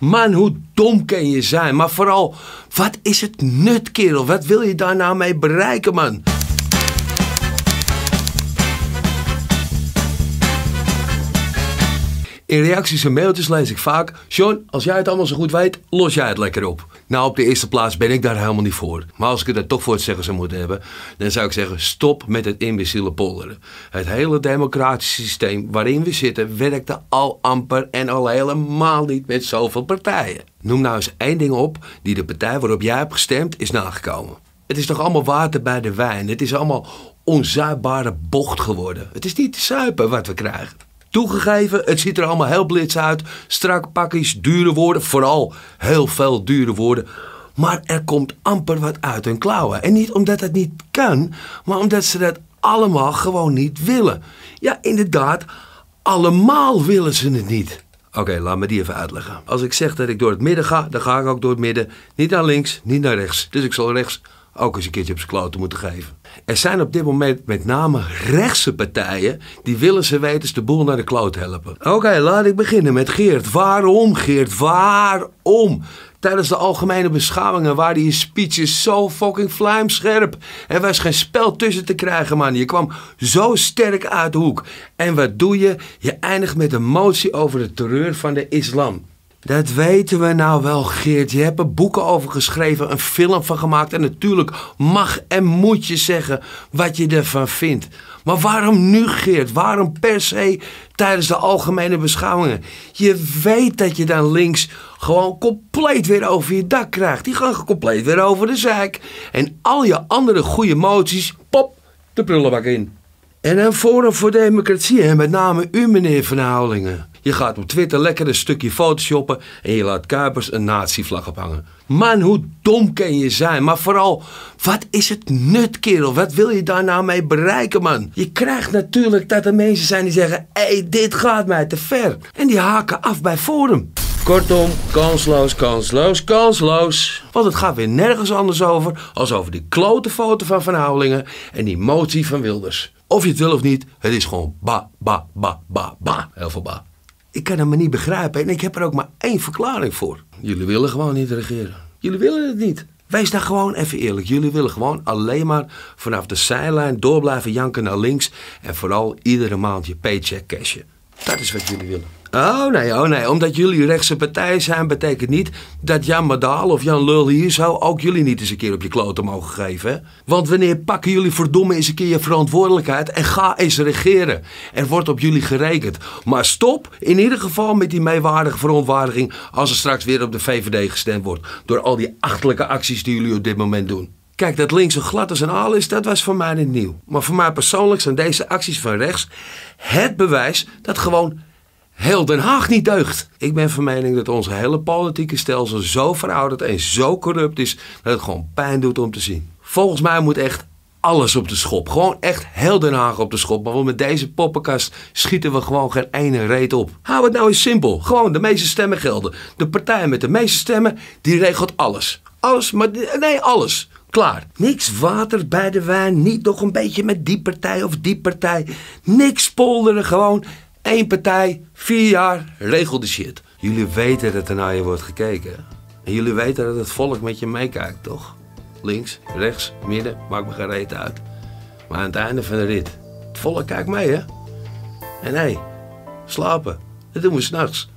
Man, hoe dom kan je zijn? Maar vooral, wat is het nut, kerel? Wat wil je daar nou mee bereiken, man? In reacties en mailtjes lees ik vaak: John, als jij het allemaal zo goed weet, los jij het lekker op. Nou, op de eerste plaats ben ik daar helemaal niet voor. Maar als ik het er toch voor het zeggen zou moeten hebben, dan zou ik zeggen: stop met het imbeciele polderen. Het hele democratische systeem waarin we zitten werkte al amper en al helemaal niet met zoveel partijen. Noem nou eens één ding op die de partij waarop jij hebt gestemd is nagekomen. Het is toch allemaal water bij de wijn. Het is allemaal onzuipbare bocht geworden. Het is niet zuipen wat we krijgen. Toegegeven, het ziet er allemaal heel blits uit. Strak pakjes, dure woorden, vooral heel veel dure woorden. Maar er komt amper wat uit hun klauwen. En niet omdat het niet kan, maar omdat ze dat allemaal gewoon niet willen. Ja, inderdaad, allemaal willen ze het niet. Oké, laat me die even uitleggen. Als ik zeg dat ik door het midden ga, dan ga ik ook door het midden. Niet naar links, niet naar rechts. Dus ik zal rechts ook eens een keertje op zijn kloten moeten geven. Er zijn op dit moment met name rechtse partijen die willen ze wetens de boel naar de kloot helpen. Oké, laat ik beginnen met Geert. Waarom, Geert? Waarom? Tijdens de algemene beschouwingen waren je speeches zo fucking vlijmscherp. Er was geen spel tussen te krijgen, man. Je kwam zo sterk uit de hoek. En wat doe je? Je eindigt met een motie over de terreur van de islam. Dat weten we nou wel, Geert. Je hebt er boeken over geschreven, een film van gemaakt. En natuurlijk mag en moet je zeggen wat je ervan vindt. Maar waarom nu, Geert? Waarom per se tijdens de algemene beschouwingen? Je weet dat je dan links gewoon compleet weer over je dak krijgt. Die gaan compleet weer over de zaak. En al je andere goede moties, pop, de prullenbak in. En een Forum voor Democratie, en met name u, meneer Van Houwelingen. Je gaat op Twitter lekker een stukje photoshoppen en je laat Kuipers een nazi-vlag ophangen. Man, hoe dom kan je zijn? Maar vooral, wat is het nut, kerel? Wat wil je daar nou mee bereiken, man? Je krijgt natuurlijk dat er mensen zijn die zeggen: hé, hey, dit gaat mij te ver. En die haken af bij Forum. Kortom, kansloos, kansloos, kansloos. Want het gaat weer nergens anders over als over die klote foto van Van Houwelingen en die motie van Wilders. Of je het wil of niet, het is gewoon ba, ba, ba, ba, ba. Heel veel ba. Ik kan hem niet begrijpen en ik heb er ook maar één verklaring voor. Jullie willen gewoon niet regeren. Jullie willen het niet. Wees daar gewoon even eerlijk. Jullie willen gewoon alleen maar vanaf de zijlijn door blijven janken naar links. En vooral iedere maand je paycheck cashen. Dat is wat jullie willen. Oh nee, oh nee. Omdat jullie rechtse partij zijn, betekent niet dat Jan Madaal of Jan Lul hier zou ook jullie niet eens een keer op je kloten mogen geven. Want wanneer pakken jullie verdomme eens een keer je verantwoordelijkheid en ga eens regeren. Er wordt op jullie gerekend. Maar stop in ieder geval met die meewaardige verontwaardiging als er straks weer op de VVD gestemd wordt. Door al die achterlijke acties die jullie op dit moment doen. Kijk, dat links zo glad als een aal is, dat was voor mij niet nieuw. Maar voor mij persoonlijk zijn deze acties van rechts het bewijs dat gewoon heel Den Haag niet deugt. Ik ben van mening dat onze hele politieke stelsel zo verouderd en zo corrupt is dat het gewoon pijn doet om te zien. Volgens mij moet echt alles op de schop. Gewoon echt heel Den Haag op de schop. Maar met deze poppenkast schieten we gewoon geen ene reet op. Hou het nou eens simpel. Gewoon de meeste stemmen gelden. De partij met de meeste stemmen, die regelt alles. Alles, maar nee, alles. Klaar. Niks water bij de wijn. Niet nog een beetje met die partij of die partij. Niks polderen. Gewoon één partij. Vier jaar. Regel de shit. Jullie weten dat er naar je wordt gekeken. En jullie weten dat het volk met je meekijkt, toch? Links, rechts, midden, maakt me geen reet uit. Maar aan het einde van de rit, het volk kijkt mee, hè? En hé, slapen, dat doen we s'nachts.